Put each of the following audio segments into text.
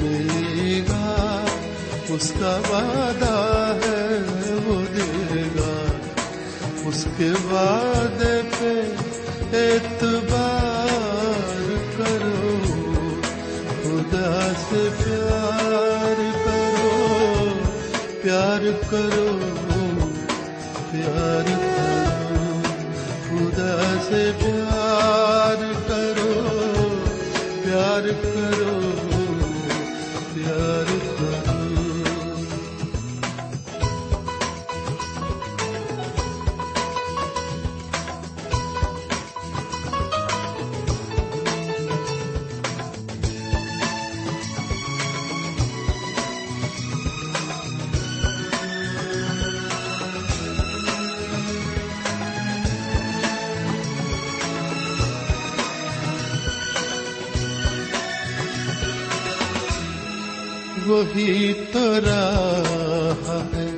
ملے گا، اس کا وعدہ ہے وہ دے گا۔ اس کے وعدے پہ اعتبار کرو، خدا سے پیار کرو پیار کرو پیار کرو، خدا سے وہی تو راہ ہے۔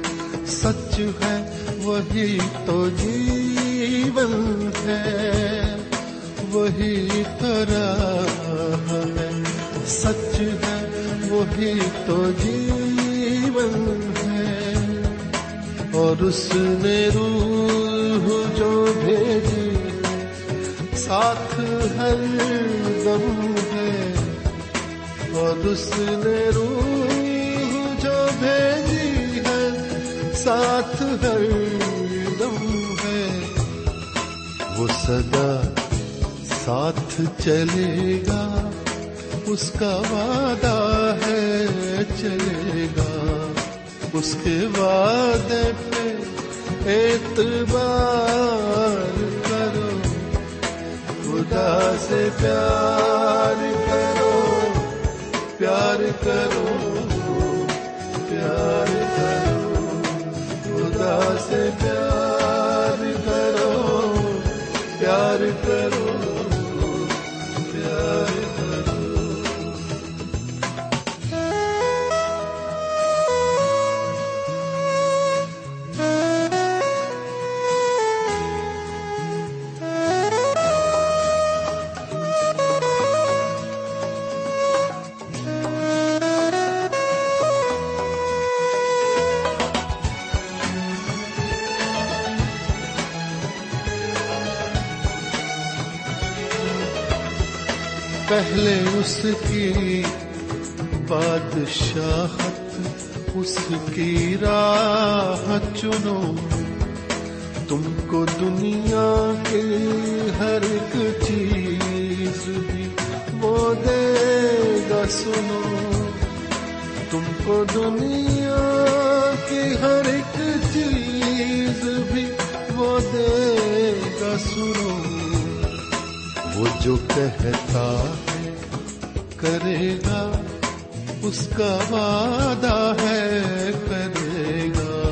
سچ ہے، وہی تو جیون ہے۔ وہی تو راہ ہے۔ سچ ہے، وہی تو جیون ہے۔ اور اس نے روح جو بھیجی، ساتھ ہر دم اور اس نے روح جو بھیجی ہے، ساتھ ہر دم ہے۔ وہ سدا ساتھ چلے گا، اس کا وعدہ ہے چلے گا۔ اس کے وعدے پہ اعتبار کرو، خدا سے پیار۔ کروں پیار کروں خدا سے پیار اس کی بادشاہت، اس کی راہ چنو۔ تم کو دنیا کے ہر ایک چیز بھی وہ دے گا سنو۔ تم کو دنیا کی ہر ایک چیز بھی وہ دے گا سنو۔ وہ جو کہتا ہے کرے گا، اس کا وعدہ ہے کرے گا۔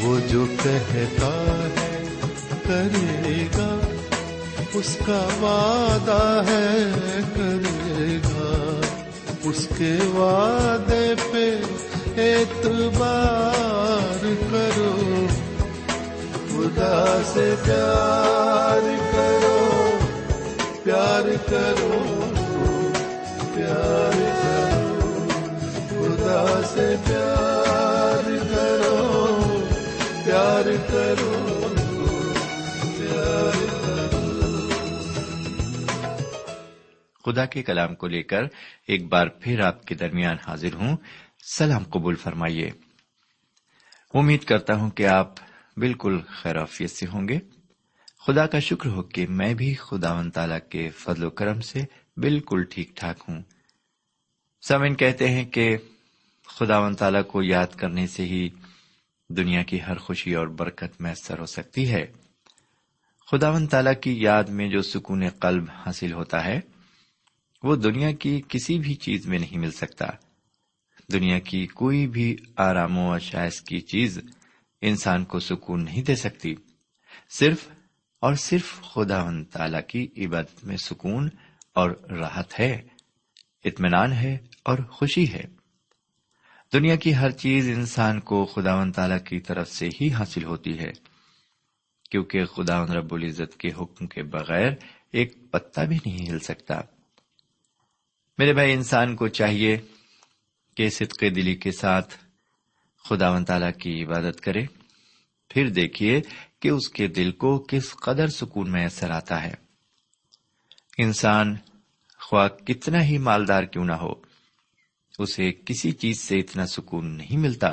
وہ جو کہتا ہے کرے گا، اس کا وعدہ ہے کرے گا۔ اس کے وعدے پہ اعتبار کرو، خدا سے پیار کرو پیار کرو۔ سے پیار کرو پیار کرو پیار کرو. خدا کے کلام کو لے کر ایک بار پھر آپ کے درمیان حاضر ہوں۔ سلام قبول فرمائیے۔ امید کرتا ہوں کہ آپ بالکل خیرافیت سے ہوں گے۔ خدا کا شکر ہو کہ میں بھی خدا و تعالی کے فضل و کرم سے بالکل ٹھیک ٹھاک ہوں۔ سامن کہتے ہیں کہ خدا و تعالی کو یاد کرنے سے ہی دنیا کی ہر خوشی اور برکت میسر ہو سکتی ہے۔ خدا و تعالی کی یاد میں جو سکون قلب حاصل ہوتا ہے، وہ دنیا کی کسی بھی چیز میں نہیں مل سکتا۔ دنیا کی کوئی بھی آرام و شائز کی چیز انسان کو سکون نہیں دے سکتی۔ صرف اور صرف خدا و تعالی کی عبادت میں سکون اور راحت ہے، اطمینان ہے اور خوشی ہے۔ دنیا کی ہر چیز انسان کو خدا و تعالی کی طرف سے ہی حاصل ہوتی ہے، کیونکہ خدا رب العزت کے حکم کے بغیر ایک پتا بھی نہیں ہل سکتا۔ میرے بھائی، انسان کو چاہیے کہ صدق دلی کے ساتھ خدا تعالی کی عبادت کرے۔ پھر دیکھیے کہ اس کے دل کو کس قدر سکون میسر آتا ہے۔ انسان خواہ کتنا ہی مالدار کیوں نہ ہو اسے کسی چیز سے اتنا سکون نہیں ملتا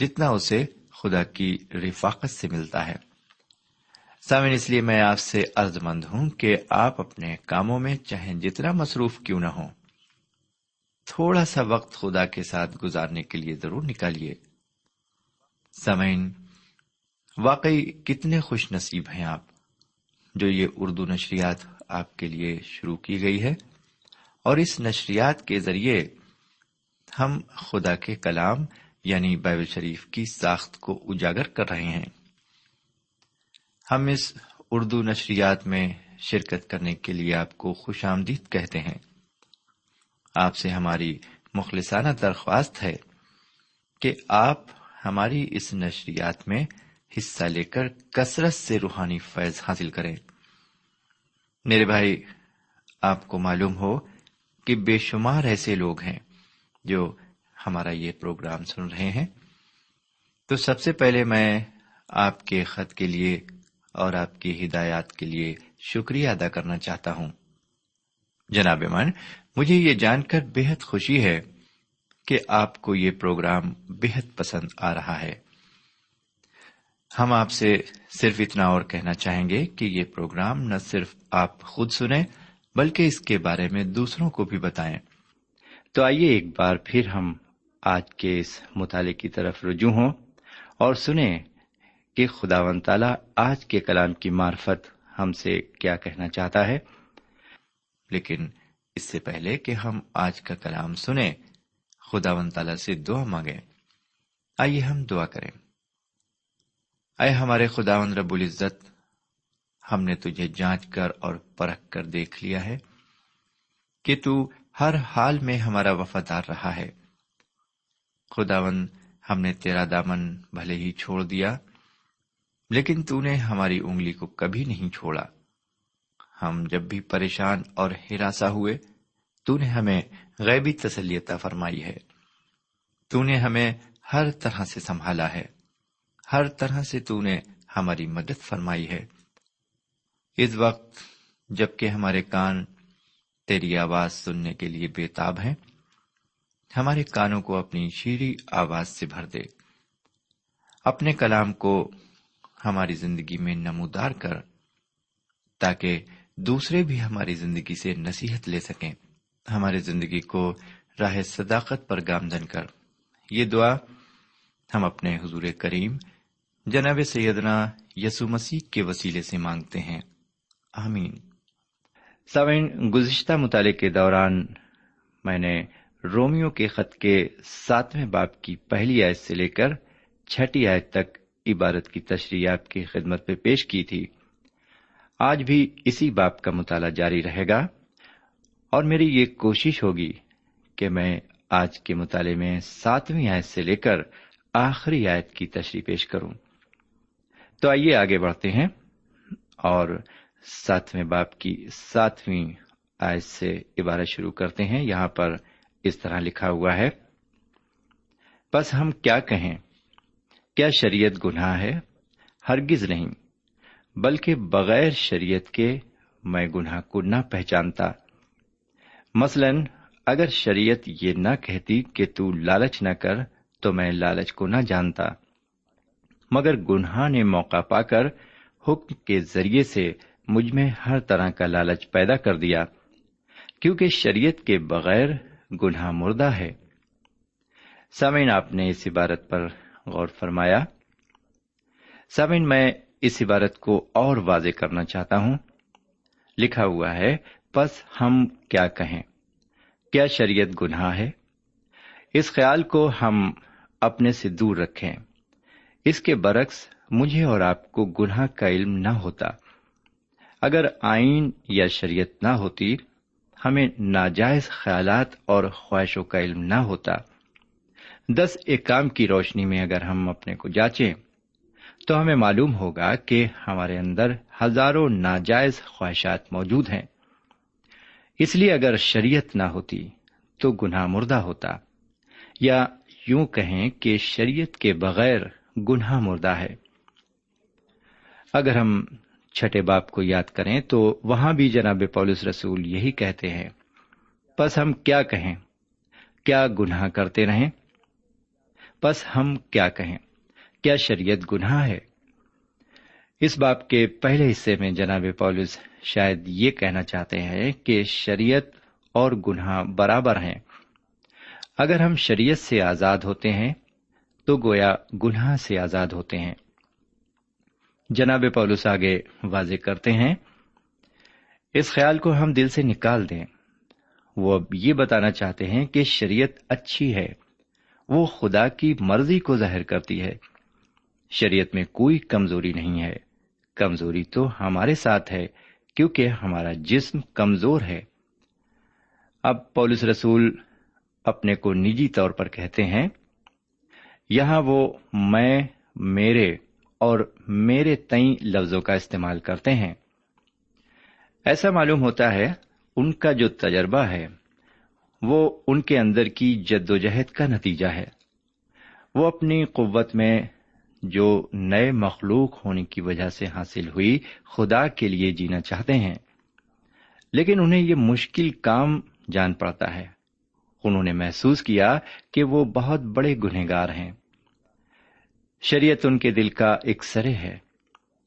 جتنا اسے خدا کی رفاقت سے ملتا ہے۔ سامن اس لیے میں آپ سے عرض مند ہوں کہ آپ اپنے کاموں میں چاہے جتنا مصروف کیوں نہ ہو تھوڑا سا وقت خدا کے ساتھ گزارنے کے لیے ضرور نکالیے۔ سمعین واقعی کتنے خوش نصیب ہیں آپ جو یہ اردو نشریات آپ کے لیے شروع کی گئی ہے اور اس نشریات کے ذریعے ہم خدا کے کلام یعنی بائبل شریف کی ساخت کو اجاگر کر رہے ہیں۔ ہم اس اردو نشریات میں شرکت کرنے کے لیے آپ کو خوش آمدید کہتے ہیں۔ آپ سے ہماری مخلصانہ درخواست ہے کہ آپ ہماری اس نشریات میں حصہ لے کر کثرت سے روحانی فیض حاصل کریں۔ میرے بھائی، آپ کو معلوم ہو کہ بے شمار ایسے لوگ ہیں جو ہمارا یہ پروگرام سن رہے ہیں۔ تو سب سے پہلے میں آپ کے خط کے لیے اور آپ کی ہدایات کے لیے شکریہ ادا کرنا چاہتا ہوں۔ جناب من مجھے یہ جان کر بےحد خوشی ہے کہ آپ کو یہ پروگرام بےحد پسند آ رہا ہے۔ ہم آپ سے صرف اتنا اور کہنا چاہیں گے کہ یہ پروگرام نہ صرف آپ خود سنیں، بلکہ اس کے بارے میں دوسروں کو بھی بتائیں۔ تو آئیے ایک بار پھر ہم آج کے اس مطالعے کی طرف رجوع ہوں اور سنیں کہ خدا و تعالی آج کے کلام کی معرفت ہم سے کیا کہنا چاہتا ہے۔ لیکن اس سے پہلے کہ ہم آج کا کلام سنیں خدا و تعالی سے دعا مانگیں۔ آئیے ہم دعا کریں۔ اے ہمارے خدا رب العزت، ہم نے تجھے جانچ کر اور پرکھ کر دیکھ لیا ہے کہ تو ہر حال میں ہمارا وفادار رہا ہے۔ خداون ہم نے تیرا دامن بھلے ہی چھوڑ دیا، لیکن تو نے ہماری انگلی کو کبھی نہیں چھوڑا۔ ہم جب بھی پریشان اور ہراساں ہوئے، تو نے ہمیں غیبی تسلیتا فرمائی ہے۔ تو نے ہمیں ہر طرح سے سنبھالا ہے۔ ہر طرح سے تو نے ہماری مدد فرمائی ہے۔ اس وقت جبکہ ہمارے کان تیری آواز سننے کے لیے بےتاب ہیں۔ ہمارے کانوں کو اپنی شیریں آواز سے بھر دے۔ اپنے کلام کو ہماری زندگی میں نمودار کر تاکہ دوسرے بھی ہماری زندگی سے نصیحت لے سکیں۔ ہماری زندگی کو راہ صداقت پر گامزن کر۔ یہ دعا ہم اپنے حضور کریم جناب سیدنا یسو مسیح کے وسیلے سے مانگتے ہیں۔ آمین۔ سوئن گزشتہ مطالعے کے دوران میں نے رومیو کے خط کے ساتویں باپ کی پہلی آیت سے لے کر چھٹی آیت تک عبارت کی تشریح آپ کی خدمت میں پیش کی تھی۔ آج بھی اسی باپ کا مطالعہ جاری رہے گا اور میری یہ کوشش ہوگی کہ میں آج کے مطالعے میں ساتویں آیت سے لے کر آخری آیت کی تشریح پیش کروں۔ تو آئیے آگے بڑھتے ہیں اور ساتویں باپ کی ساتویں آیت سے عبارت شروع کرتے ہیں۔ یہاں پر اس طرح لکھا ہوا ہے، بس ہم کیا کہیں؟ کیا شریعت گناہ ہے؟ ہرگز نہیں، بلکہ بغیر شریعت کے میں گناہ کو نہ پہچانتا۔ مثلا، اگر شریعت یہ نہ کہتی کہ تو لالچ نہ کر، تو میں لالچ کو نہ جانتا۔ مگر گناہ نے موقع پا کر حکم کے ذریعے سے مجھ میں ہر طرح کا لالچ پیدا کر دیا، کیونکہ شریعت کے بغیر گناہ مردہ ہے۔ سامعین، آپ نے اس عبارت پر غور فرمایا۔ سامعین، میں اس عبارت کو اور واضح کرنا چاہتا ہوں۔ لکھا ہوا ہے بس ہم کیا کہیں؟ کیا شریعت گناہ ہے؟ اس خیال کو ہم اپنے سے دور رکھیں۔ اس کے برعکس، مجھے اور آپ کو گناہ کا علم نہ ہوتا۔ اگر آئین یا شریعت نہ ہوتی، ہمیں ناجائز خیالات اور خواہشوں کا علم نہ ہوتا۔ دس ایک کام کی روشنی میں اگر ہم اپنے کو جانچیں، تو ہمیں معلوم ہوگا کہ ہمارے اندر ہزاروں ناجائز خواہشات موجود ہیں۔ اس لیے اگر شریعت نہ ہوتی، تو گناہ مردہ ہوتا۔ یا یوں کہیں کہ شریعت کے بغیر گناہ مردہ ہے۔ اگر ہم چھٹے باپ کو یاد کریں تو وہاں بھی جناب پولس رسول یہی کہتے ہیں۔ بس ہم کیا کہیں؟ کیا گناہ کرتے رہیں؟ بس ہم کیا کہیں؟ کیا شریعت گناہ ہے؟ اس باپ کے پہلے حصے میں جناب پولس شاید یہ کہنا چاہتے ہیں کہ شریعت اور گناہ برابر ہیں۔ اگر ہم شریعت سے آزاد ہوتے ہیں تو گویا گناہ سے آزاد ہوتے ہیں۔ جناب پولس آگے واضح کرتے ہیں۔ اس خیال کو ہم دل سے نکال دیں۔ وہ اب یہ بتانا چاہتے ہیں کہ شریعت اچھی ہے۔ وہ خدا کی مرضی کو ظاہر کرتی ہے۔ شریعت میں کوئی کمزوری نہیں ہے۔ کمزوری تو ہمارے ساتھ ہے، کیونکہ ہمارا جسم کمزور ہے۔ اب پولس رسول اپنے کو نجی طور پر کہتے ہیں، یہاں وہ میں، میرے اور میرے تئیں لفظوں کا استعمال کرتے ہیں۔ ایسا معلوم ہوتا ہے، ان کا جو تجربہ ہے، وہ ان کے اندر کی جد و جہد کا نتیجہ ہے۔ وہ اپنی قوت میں جو نئے مخلوق ہونے کی وجہ سے حاصل ہوئی خدا کے لیے جینا چاہتے ہیں۔ لیکن انہیں یہ مشکل کام جان پڑتا ہے۔ انہوں نے محسوس کیا کہ وہ بہت بڑے گنہگار ہیں۔ شریعت ان کے دل کا ایک سرے ہے۔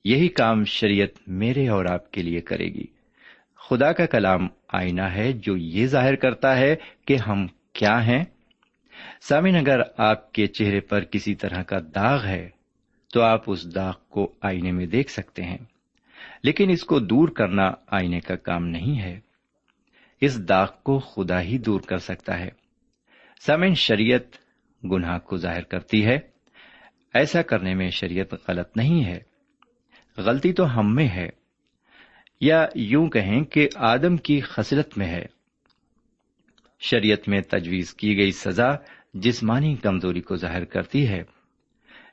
یہی کام شریعت میرے اور آپ کے لیے کرے گی۔ خدا کا کلام آئینہ ہے جو یہ ظاہر کرتا ہے کہ ہم کیا ہیں۔ سامن اگر آپ کے چہرے پر کسی طرح کا داغ ہے، تو آپ اس داغ کو آئینے میں دیکھ سکتے ہیں۔ لیکن اس کو دور کرنا آئینے کا کام نہیں ہے۔ اس داغ کو خدا ہی دور کر سکتا ہے۔ سامن شریعت گناہ کو ظاہر کرتی ہے۔ ایسا کرنے میں شریعت غلط نہیں ہے۔ غلطی تو ہم میں ہے۔ یا یوں کہیں کہ آدم کی خصلت میں ہے۔ شریعت میں تجویز کی گئی سزا جسمانی کمزوری کو ظاہر کرتی ہے۔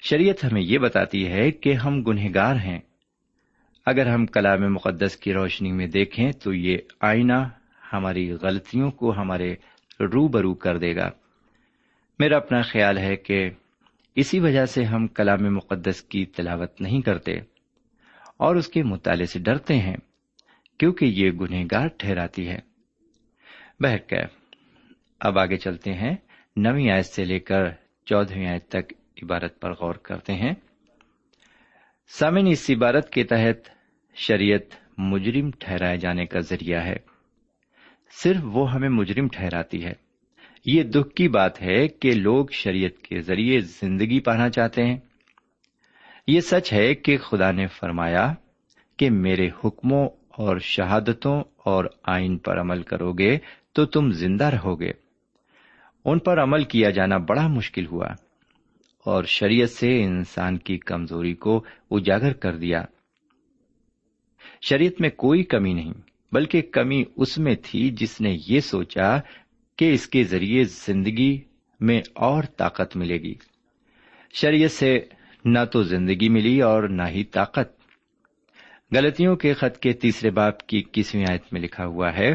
شریعت ہمیں یہ بتاتی ہے کہ ہم گنہگار ہیں۔ اگر ہم کلام مقدس کی روشنی میں دیکھیں تو یہ آئینہ ہماری غلطیوں کو ہمارے رو برو کر دے گا۔ میرا اپنا خیال ہے کہ اسی وجہ سے ہم کلام مقدس کی تلاوت نہیں کرتے اور اس کے مطالعے سے ڈرتے ہیں، کیونکہ یہ گنہ گار ٹھہراتی ہے۔ بہرکہ اب آگے چلتے ہیں۔ نویں آیت سے لے کر چودہویں آیت تک عبارت پر غور کرتے ہیں۔ سامن اس عبارت کے تحت شریعت مجرم ٹھہرائے جانے کا ذریعہ ہے۔ صرف وہ ہمیں مجرم ٹھہراتی ہے۔ یہ دکھ کی بات ہے کہ لوگ شریعت کے ذریعے زندگی پانا چاہتے ہیں۔ یہ سچ ہے کہ خدا نے فرمایا کہ میرے حکموں اور شہادتوں اور آئین پر عمل کرو گے تو تم زندہ رہو گے ان پر عمل کیا جانا بڑا مشکل ہوا اور شریعت سے انسان کی کمزوری کو اجاگر کر دیا۔ شریعت میں کوئی کمی نہیں، بلکہ کمی اس میں تھی جس نے یہ سوچا کہ اس کے ذریعے زندگی میں اور طاقت ملے گی۔ شریعت سے نہ تو زندگی ملی اور نہ ہی طاقت۔ غلطیوں کے خط کے تیسرے باپ کی کسویں آیت میں لکھا ہوا ہے،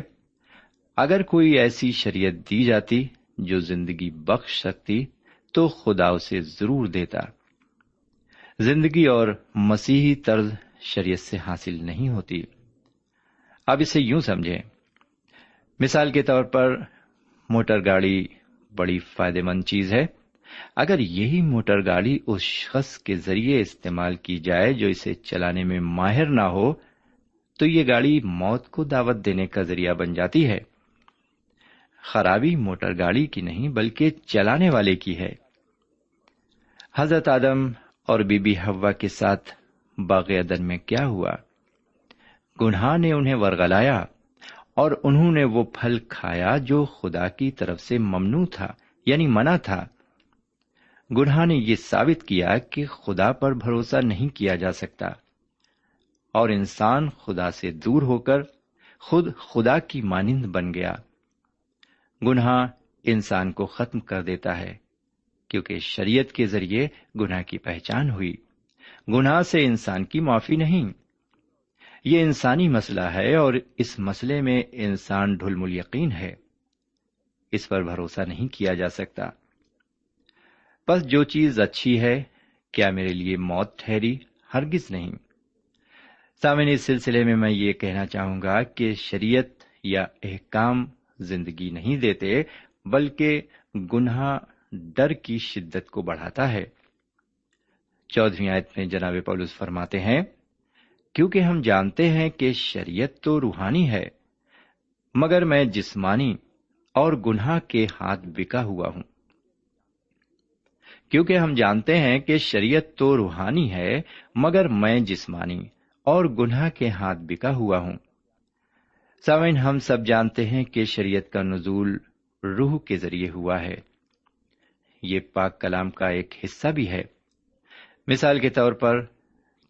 اگر کوئی ایسی شریعت دی جاتی جو زندگی بخش سکتی تو خدا اسے ضرور دیتا۔ زندگی اور مسیحی طرز شریعت سے حاصل نہیں ہوتی۔ اب اسے یوں سمجھیں۔ مثال کے طور پر موٹر گاڑی بڑی فائدہ مند چیز ہے۔ اگر یہی موٹر گاڑی اس شخص کے ذریعے استعمال کی جائے جو اسے چلانے میں ماہر نہ ہو، تو یہ گاڑی موت کو دعوت دینے کا ذریعہ بن جاتی ہے۔ خرابی موٹر گاڑی کی نہیں، بلکہ چلانے والے کی ہے۔ حضرت آدم اور بی بی ہوا کے ساتھ باغ ادن میں کیا ہوا؟ گناہ نے انہیں ورگلایا اور انہوں نے وہ پھل کھایا جو خدا کی طرف سے ممنوع تھا یعنی منع تھا۔ گناہ نے یہ ثابت کیا کہ خدا پر بھروسہ نہیں کیا جا سکتا۔ اور انسان خدا سے دور ہو کر خود خدا کی مانند بن گیا۔ گناہ انسان کو ختم کر دیتا ہے، کیونکہ شریعت کے ذریعے گناہ کی پہچان ہوئی۔ گناہ سے انسان کی معافی نہیں۔ یہ انسانی مسئلہ ہے اور اس مسئلے میں انسان ڈھل یقین ہے۔ اس پر بھروسہ نہیں کیا جا سکتا۔ بس جو چیز اچھی ہے، کیا میرے لیے موت ٹھہری؟ ہرگز نہیں۔ سامنے اس سلسلے میں میں یہ کہنا چاہوں گا کہ شریعت یا احکام زندگی نہیں دیتے، بلکہ گناہ، ڈر کی شدت کو بڑھاتا ہے۔ چودہویں آیت میں جناب پولس فرماتے ہیں کیونکہ ہم جانتے ہیں کہ شریعت تو روحانی ہے، مگر میں جسمانی اور گناہ کے ہاتھ بکا ہوا ہوں۔ کیونکہ ہم جانتے ہیں کہ شریعت تو روحانی ہے، مگر میں جسمانی اور گناہ کے ہاتھ بکا ہوا ہوں۔ سامن ہم سب جانتے ہیں کہ شریعت کا نزول روح کے ذریعے ہوا ہے۔ یہ پاک کلام کا ایک حصہ بھی ہے۔ مثال کے طور پر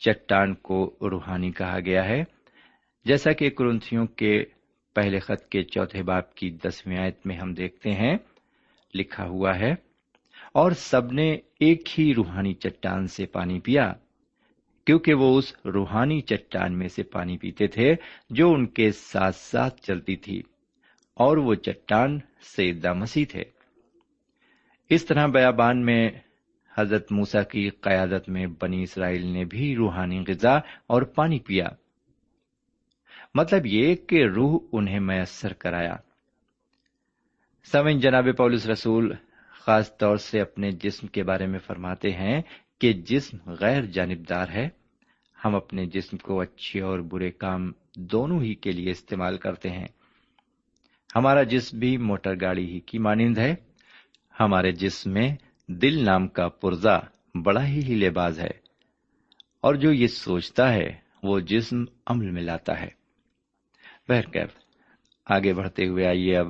چٹان کو روحانی کہا گیا ہے۔ جیسا کہ کرنتھیوں کے پہلے خط کے چوتھے باپ کی دسویں آیت میں ہم دیکھتے ہیں، لکھا ہوا ہے، اور سب نے ایک ہی روحانی چٹان سے پانی پیا، کیونکہ وہ اس روحانی چٹان میں سے پانی پیتے تھے جو ان کے ساتھ ساتھ چلتی تھی، اور وہ چٹان سیدہ مسیح تھے۔ اس طرح بیابان میں حضرت موسا کی قیادت میں بنی اسرائیل نے بھی روحانی غذا اور پانی پیا۔ مطلب یہ کہ روح انہیں میسر کرایا۔ سمن جناب پولس رسول، خاص طور سے اپنے جسم کے بارے میں فرماتے ہیں کہ جسم غیر جانبدار ہے۔ ہم اپنے جسم کو اچھے اور برے کام دونوں ہی کے لیے استعمال کرتے ہیں۔ ہمارا جسم بھی موٹر گاڑی ہی کی مانند ہے۔ ہمارے جسم میں دل نام کا پرزا بڑا ہی ہیلے باز ہے۔ اور جو یہ سوچتا ہے، وہ جسم عمل میں لاتا ہے۔ بہرکیف آگے بڑھتے ہوئے آئیے اب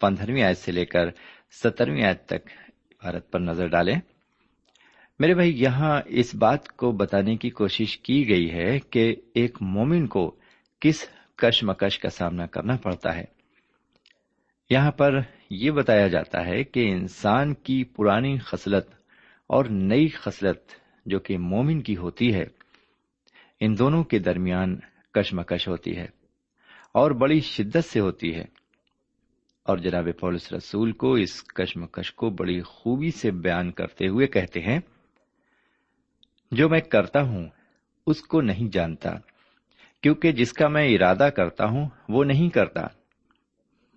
پندرہویں آیت سے لے کر سترویں آیت تک بھارت پر نظر ڈالیں۔ میرے بھائی، یہاں اس بات کو بتانے کی کوشش کی گئی ہے کہ ایک مومن کو کس کشمکش کا سامنا کرنا پڑتا ہے۔ یہاں پر یہ بتایا جاتا ہے کہ انسان کی پرانی خصلت اور نئی خصلت جو کہ مومن کی ہوتی ہے، ان دونوں کے درمیان کشمکش ہوتی ہے اور بڑی شدت سے ہوتی ہے۔ اور جناب پولس رسول کو اس کشمکش کو بڑی خوبی سے بیان کرتے ہوئے کہتے ہیں، جو میں کرتا ہوں، اس کو نہیں جانتا، کیونکہ جس کا میں ارادہ کرتا ہوں، وہ نہیں کرتا۔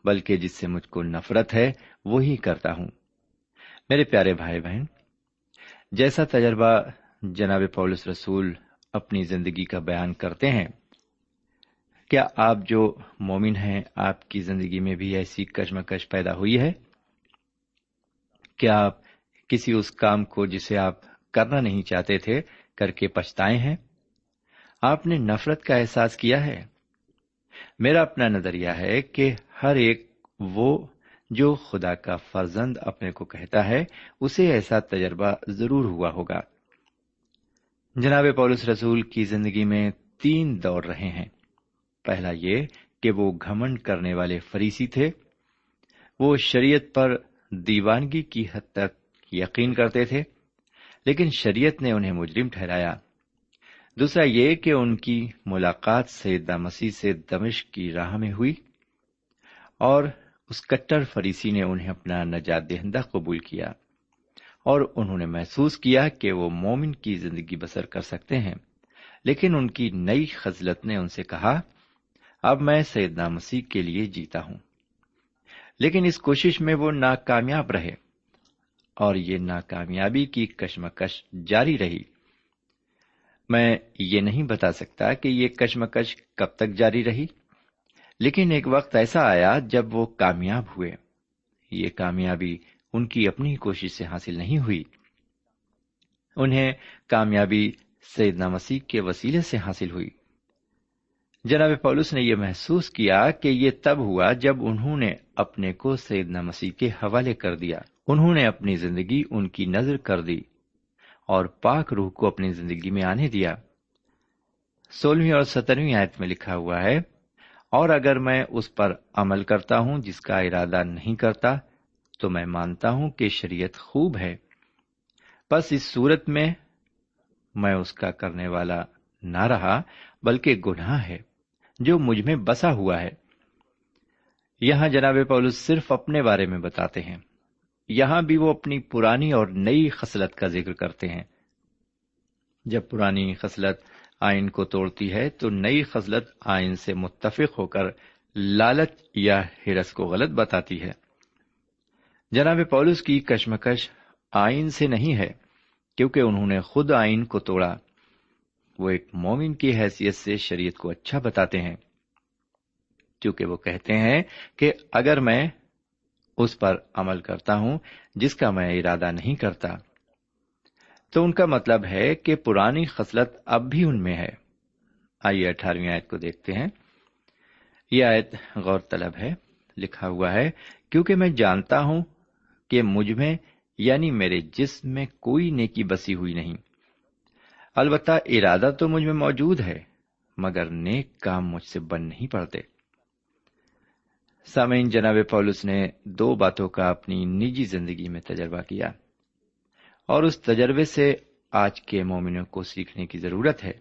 بلکہ جس سے مجھ کو نفرت ہے، وہی کرتا ہوں۔ میرے پیارے بھائی بہن، جیسا تجربہ جناب پولس رسول اپنی زندگی کا بیان کرتے ہیں، کیا آپ جو مومن ہیں، آپ کی زندگی میں بھی ایسی کشمکش پیدا ہوئی ہے؟ کیا آپ کسی اس کام کو جسے آپ کرنا نہیں چاہتے تھے، کر کے پچھتائے ہیں؟ آپ نے نفرت کا احساس کیا ہے؟ میرا اپنا نظریہ ہے کہ ہر ایک وہ جو خدا کا فرزند اپنے کو کہتا ہے، اسے ایسا تجربہ ضرور ہوا ہوگا۔ جناب پولس رسول کی زندگی میں تین دور رہے ہیں۔ پہلا یہ کہ وہ گھمنڈ کرنے والے فریسی تھے۔ وہ شریعت پر دیوانگی کی حد تک یقین کرتے تھے، لیکن شریعت نے انہیں مجرم ٹھہرایا۔ دوسرا یہ کہ ان کی ملاقات سیدہ مسیح سے دمشق کی راہ میں ہوئی اور اس کٹر فریسی نے انہیں اپنا نجات دہندہ قبول کیا اور انہوں نے محسوس کیا کہ وہ مومن کی زندگی بسر کر سکتے ہیں۔ لیکن ان کی نئی خزلت نے ان سے کہا، اب میں سیدنا مسیح کے لیے جیتا ہوں۔ لیکن اس کوشش میں وہ ناکامیاب رہے اور یہ ناکامیابی کی کشمکش جاری رہی۔ میں یہ نہیں بتا سکتا کہ یہ کشمکش کب تک جاری رہی۔ لیکن ایک وقت ایسا آیا جب وہ کامیاب ہوئے۔ یہ کامیابی ان کی اپنی کوشش سے حاصل نہیں ہوئی۔ انہیں کامیابی سیدنا مسیح کے وسیلے سے حاصل ہوئی۔ جناب پولس نے یہ محسوس کیا کہ یہ تب ہوا جب انہوں نے اپنے کو سیدنا مسیح کے حوالے کر دیا۔ انہوں نے اپنی زندگی ان کی نظر کر دی۔ اور پاک روح کو اپنی زندگی میں آنے دیا۔ سولہویں اور سترویں آیت میں لکھا ہوا ہے، اور اگر میں اس پر عمل کرتا ہوں جس کا ارادہ نہیں کرتا، تو میں مانتا ہوں کہ شریعت خوب ہے۔ بس اس صورت میں میں اس کا کرنے والا نہ رہا، بلکہ گناہ ہے جو مجھ میں بسا ہوا ہے۔ یہاں جناب پولس صرف اپنے بارے میں بتاتے ہیں۔ یہاں بھی وہ اپنی پرانی اور نئی خصلت کا ذکر کرتے ہیں۔ جب پرانی خصلت آئین کو توڑتی ہے تو نئی خصلت آئین سے متفق ہو کر لالچ یا ہرس کو غلط بتاتی ہے۔ جناب پولس کی کشمکش آئین سے نہیں ہے، کیونکہ انہوں نے خود آئین کو توڑا۔ وہ ایک مومن کی حیثیت سے شریعت کو اچھا بتاتے ہیں، کیونکہ وہ کہتے ہیں کہ اگر میں اس پر عمل کرتا ہوں جس کا میں ارادہ نہیں کرتا۔ تو ان کا مطلب ہے کہ پرانی خصلت اب بھی ان میں ہے۔ آئیے اٹھارہویں آیت کو دیکھتے ہیں۔ یہ آیت غور طلب ہے۔ لکھا ہوا ہے، کیونکہ میں جانتا ہوں کہ مجھ میں یعنی میرے جسم میں کوئی نیکی بسی ہوئی نہیں۔ البتہ ارادہ تو مجھ میں موجود ہے، مگر نیک کام مجھ سے بن نہیں پڑتے۔ سامعین، جناب پولس نے دو باتوں کا اپنی نجی زندگی میں تجربہ کیا اور اس تجربے سے آج کے مومنوں کو سیکھنے کی ضرورت ہے۔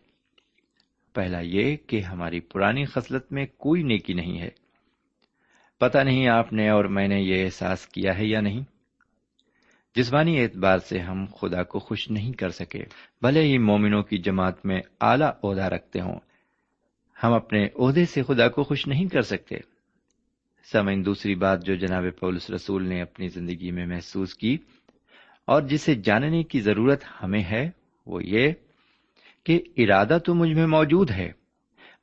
پہلا یہ کہ ہماری پرانی خصلت میں کوئی نیکی نہیں ہے۔ پتا نہیں آپ نے اور میں نے یہ احساس کیا ہے یا نہیں۔ جسمانی اعتبار سے ہم خدا کو خوش نہیں کر سکے۔ بھلے ہی مومنوں کی جماعت میں اعلی عہدہ رکھتے ہوں۔ ہم اپنے عہدے سے خدا کو خوش نہیں کر سکتے۔ سمعین دوسری بات جو جناب پولس رسول نے اپنی زندگی میں محسوس کی اور جسے جاننے کی ضرورت ہمیں ہے، وہ یہ کہ ارادہ تو مجھ میں موجود ہے،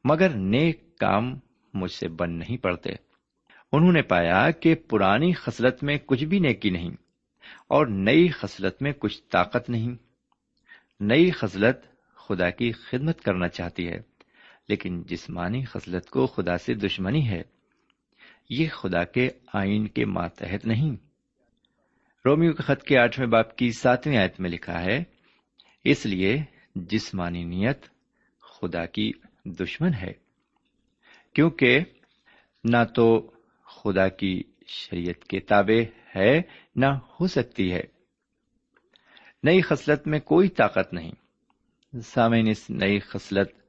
مگر نیک کام مجھ سے بن نہیں پڑتے۔ انہوں نے پایا کہ پرانی خصلت میں کچھ بھی نیکی نہیں اور نئی خصلت میں کچھ طاقت نہیں۔ نئی خصلت خدا کی خدمت کرنا چاہتی ہے، لیکن جسمانی خصلت کو خدا سے دشمنی ہے۔ یہ خدا کے آئین کے ماتحت نہیں۔ رومیو کے خط کے آٹھویں باپ کی ساتویں آیت میں لکھا ہے، اس لیے جسمانی نیت خدا کی دشمن ہے، کیونکہ نہ تو خدا کی شریعت کے تابع ہے، نہ ہو سکتی ہے۔ نئی خصلت میں کوئی طاقت نہیں۔ سامعین، اس نئی خصلت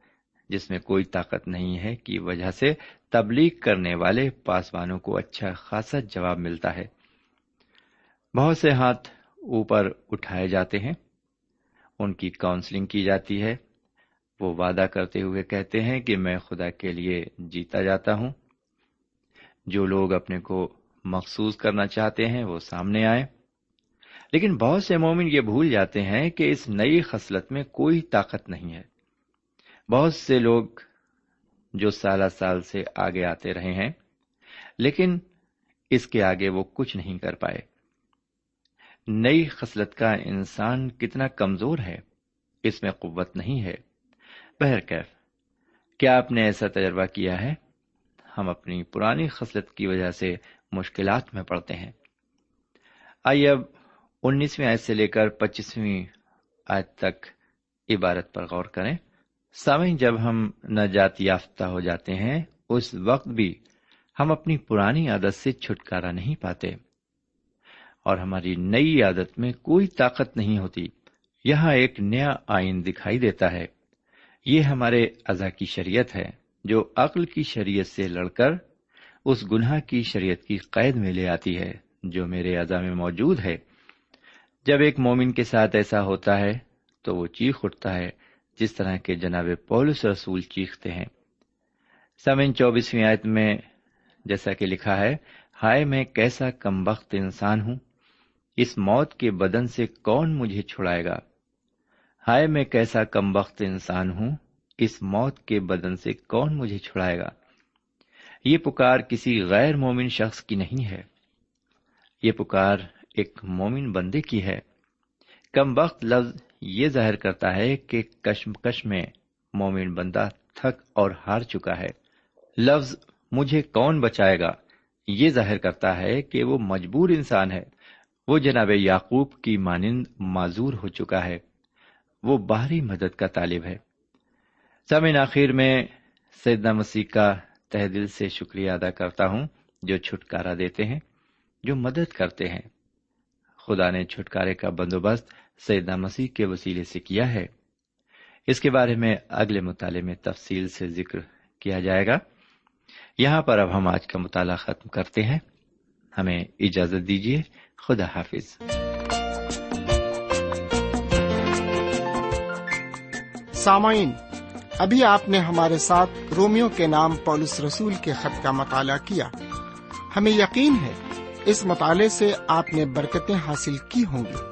جس میں کوئی طاقت نہیں ہے کی وجہ سے تبلیغ کرنے والے پاسوانوں کو اچھا خاصا جواب ملتا ہے۔ بہت سے ہاتھ اوپر اٹھائے جاتے ہیں۔ ان کی کاؤنسلنگ کی جاتی ہے۔ وہ وعدہ کرتے ہوئے کہتے ہیں کہ میں خدا کے لیے جیتا جاتا ہوں۔ جو لوگ اپنے کو مخصوص کرنا چاہتے ہیں وہ سامنے آئے لیکن بہت سے مومن یہ بھول جاتے ہیں کہ اس نئی خصلت میں کوئی طاقت نہیں ہے۔ بہت سے لوگ جو سالہ سال سے آگے آتے رہے ہیں، لیکن اس کے آگے وہ کچھ نہیں کر پائے۔ نئی خصلت کا انسان کتنا کمزور ہے، اس میں قوت نہیں ہے۔ بہرکیف کیا آپ نے ایسا تجربہ کیا ہے؟ ہم اپنی پرانی خصلت کی وجہ سے مشکلات میں پڑتے ہیں۔ آئیے اب انیسویں آیت سے لے کر پچیسویں آیت تک عبارت پر غور کریں۔ سمے جب ہم نجات یافتہ ہو جاتے ہیں، اس وقت بھی ہم اپنی پرانی عادت سے چھٹکارا نہیں پاتے۔ اور ہماری نئی عادت میں کوئی طاقت نہیں ہوتی۔ یہاں ایک نیا آئین دکھائی دیتا ہے۔ یہ ہمارے ازا کی شریعت ہے، جو عقل کی شریعت سے لڑ کر اس گناہ کی شریعت کی قید میں لے آتی ہے، جو میرے ازا میں موجود ہے۔ جب ایک مومن کے ساتھ ایسا ہوتا ہے، تو وہ چیخ اٹھتا ہے۔ جس طرح کے جناب پولس رسول چیختے ہیں۔ سمن چوبیسویں آیت میں جیسا کہ لکھا ہے، ہائے میں کیسا کم بخت انسان ہوں، اس موت کے بدن سے کون مجھے چھڑائے گا؟ ہائے میں کیسا کم بخت انسان ہوں، اس موت کے بدن سے کون مجھے چھڑائے گا؟ یہ پکار کسی غیر مومن شخص کی نہیں ہے۔ یہ پکار ایک مومن بندے کی ہے۔ کم وقت لفظ یہ ظاہر کرتا ہے کہ کشمکش میں مومن بندہ تھک اور ہار چکا ہے۔ لفظ مجھے کون بچائے گا؟ یہ ظاہر کرتا ہے کہ وہ مجبور انسان ہے۔ وہ جناب یعقوب کی مانند معذور ہو چکا ہے۔ وہ باہری مدد کا طالب ہے۔ سمن آخر میں سیدنا مسیح کا تہ دل سے شکریہ ادا کرتا ہوں جو چھٹکارا دیتے ہیں، جو مدد کرتے ہیں۔ خدا نے چھٹکارے کا بندوبست سیدنا مسیح کے وسیلے سے کیا ہے۔ اس کے بارے میں اگلے مطالعے میں تفصیل سے ذکر کیا جائے گا۔ یہاں پر اب ہم آج کا مطالعہ ختم کرتے ہیں۔ ہمیں اجازت دیجیے، خدا حافظ۔ سامعین، ابھی آپ نے ہمارے ساتھ رومیو کے نام پولس رسول کے خط کا مطالعہ کیا۔ ہمیں یقین ہے، اس مطالعے سے آپ نے برکتیں حاصل کی ہوں گی۔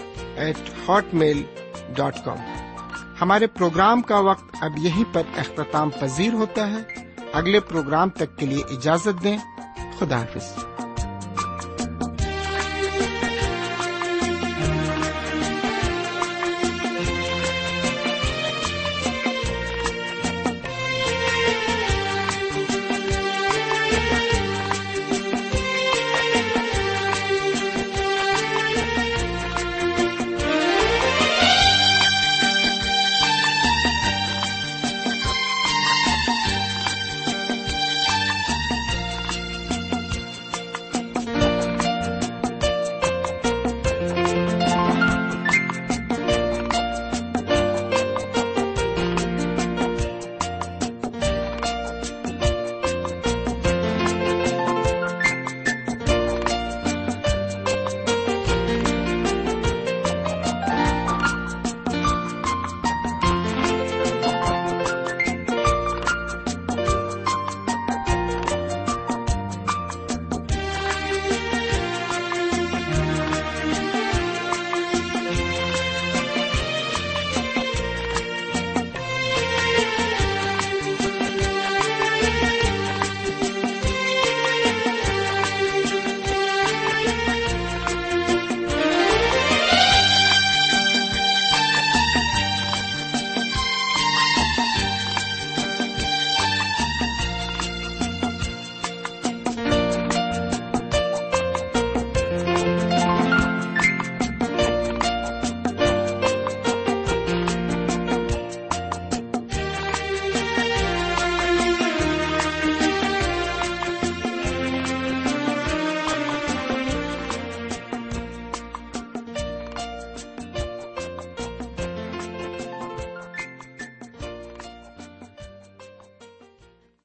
eight hotmail dot com ہمارے پروگرام کا وقت اب یہیں پر اختتام پذیر ہوتا ہے۔ اگلے پروگرام تک کے لیے اجازت دیں۔ خدا حافظ۔